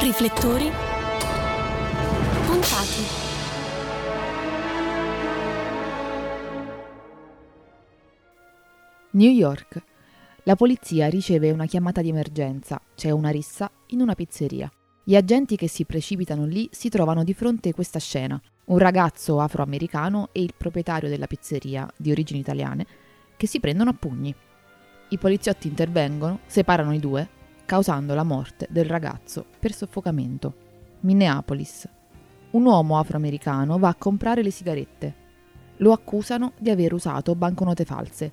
Riflettori puntati. New York. La polizia riceve una chiamata di emergenza. C'è una rissa in una pizzeria. Gli agenti che si precipitano lì si trovano di fronte a questa scena. Un ragazzo afroamericano e il proprietario della pizzeria, di origini italiane, che si prendono a pugni. I poliziotti intervengono, separano i due, causando la morte del ragazzo per soffocamento. Minneapolis. Un uomo afroamericano va a comprare le sigarette. Lo accusano di aver usato banconote false.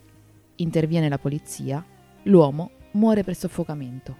Interviene la polizia. L'uomo muore per soffocamento.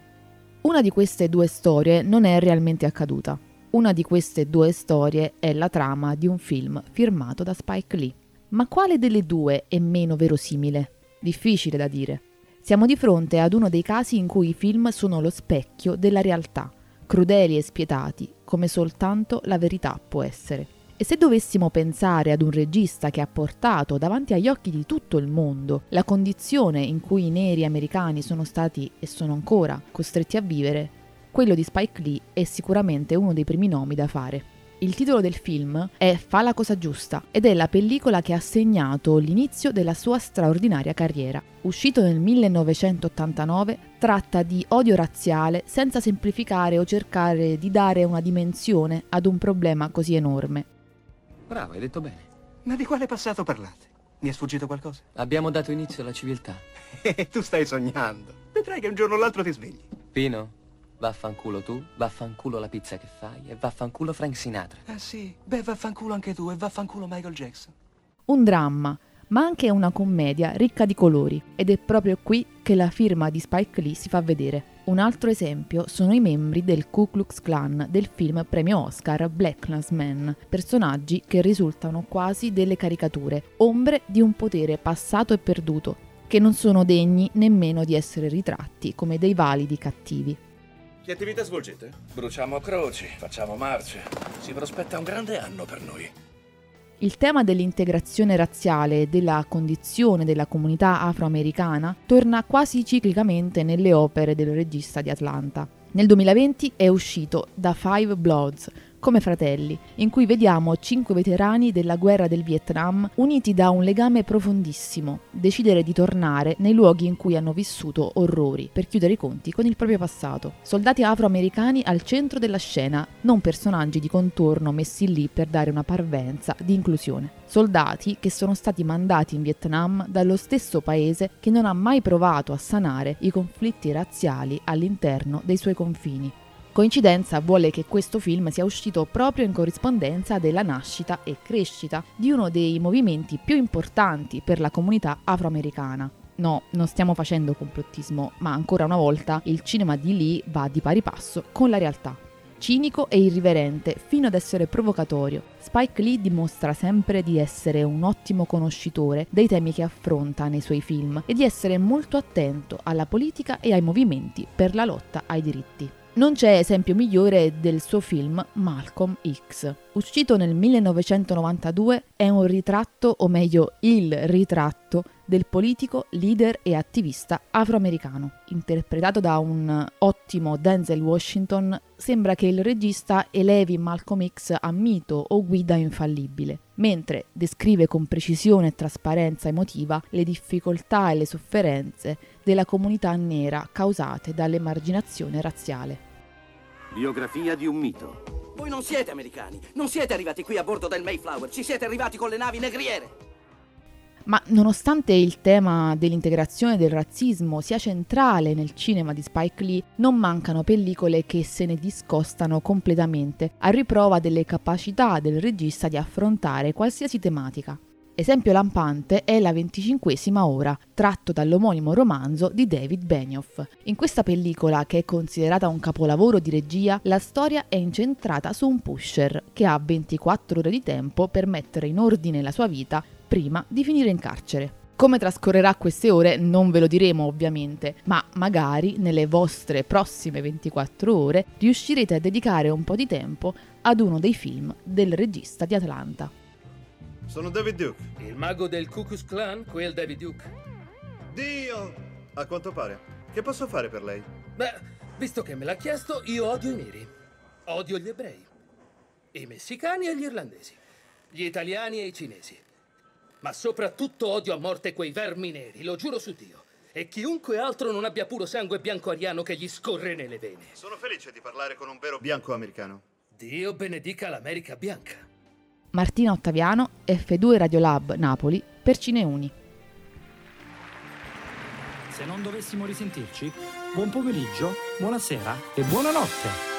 Una di queste due storie non è realmente accaduta. Una di queste due storie è la trama di un film firmato da Spike Lee. Ma quale delle due è meno verosimile? Difficile da dire. Siamo di fronte ad uno dei casi in cui i film sono lo specchio della realtà, crudeli e spietati, come soltanto la verità può essere. E se dovessimo pensare ad un regista che ha portato davanti agli occhi di tutto il mondo la condizione in cui i neri americani sono stati e sono ancora costretti a vivere, quello di Spike Lee è sicuramente uno dei primi nomi da fare. Il titolo del film è Fa la cosa giusta ed è la pellicola che ha segnato l'inizio della sua straordinaria carriera. Uscito nel 1989, tratta di odio razziale senza semplificare o cercare di dare una dimensione ad un problema così enorme. Bravo, hai detto bene. Ma di quale passato parlate? Mi è sfuggito qualcosa? Abbiamo dato inizio alla civiltà. Tu stai sognando. Vedrai che un giorno o l'altro ti svegli. Pino, vaffanculo tu, vaffanculo la pizza che fai e vaffanculo Frank Sinatra. Ah sì? Beh, vaffanculo anche tu e vaffanculo Michael Jackson. Un dramma, ma anche una commedia ricca di colori ed è proprio qui che la firma di Spike Lee si fa vedere. Un altro esempio sono i membri del Ku Klux Klan del film premio Oscar Black Man, personaggi che risultano quasi delle caricature, ombre di un potere passato e perduto, che non sono degni nemmeno di essere ritratti come dei validi cattivi. Che attività svolgete? Bruciamo croci, facciamo marce. Si prospetta un grande anno per noi. Il tema dell'integrazione razziale e della condizione della comunità afroamericana torna quasi ciclicamente nelle opere del regista di Atlanta. Nel 2020 è uscito The Five Bloods, come fratelli, in cui vediamo cinque veterani della guerra del Vietnam uniti da un legame profondissimo, decidere di tornare nei luoghi in cui hanno vissuto orrori per chiudere i conti con il proprio passato. Soldati afroamericani al centro della scena, non personaggi di contorno messi lì per dare una parvenza di inclusione. Soldati che sono stati mandati in Vietnam dallo stesso paese che non ha mai provato a sanare i conflitti razziali all'interno dei suoi confini. Coincidenza vuole che questo film sia uscito proprio in corrispondenza della nascita e crescita di uno dei movimenti più importanti per la comunità afroamericana. No, non stiamo facendo complottismo, ma ancora una volta il cinema di Lee va di pari passo con la realtà. Cinico e irriverente fino ad essere provocatorio, Spike Lee dimostra sempre di essere un ottimo conoscitore dei temi che affronta nei suoi film e di essere molto attento alla politica e ai movimenti per la lotta ai diritti. Non c'è esempio migliore del suo film Malcolm X. Uscito nel 1992, è un ritratto, o meglio il ritratto, del politico, leader e attivista afroamericano. Interpretato da un ottimo Denzel Washington, sembra che il regista elevi Malcolm X a mito o guida infallibile, mentre descrive con precisione e trasparenza emotiva le difficoltà e le sofferenze della comunità nera causate dall'emarginazione razziale. Biografia di un mito. Voi non siete americani, non siete arrivati qui a bordo del Mayflower, ci siete arrivati con le navi negriere. Ma nonostante il tema dell'integrazione del razzismo sia centrale nel cinema di Spike Lee, non mancano pellicole che se ne discostano completamente, a riprova delle capacità del regista di affrontare qualsiasi tematica. Esempio lampante è La venticinquesima ora, tratto dall'omonimo romanzo di David Benioff. In questa pellicola, che è considerata un capolavoro di regia, la storia è incentrata su un pusher che ha 24 ore di tempo per mettere in ordine la sua vita prima di finire in carcere. Come trascorrerà queste ore non ve lo diremo ovviamente, ma magari nelle vostre prossime 24 ore riuscirete a dedicare un po' di tempo ad uno dei film del regista di Atlanta. Sono David Duke. Il mago del Ku Klux Klan, quel David Duke. Dio! A quanto pare. Che posso fare per lei? Beh, visto che me l'ha chiesto, io odio i neri. Odio gli ebrei, i messicani e gli irlandesi, gli italiani e i cinesi. Ma soprattutto odio a morte quei vermi neri, lo giuro su Dio. E chiunque altro non abbia puro sangue bianco ariano che gli scorre nelle vene. Sono felice di parlare con un vero bianco americano. Dio benedica l'America bianca. Martina Ottaviano, F2 Radiolab Napoli, per Cineuni. Se non dovessimo risentirci, buon pomeriggio, buonasera e buonanotte.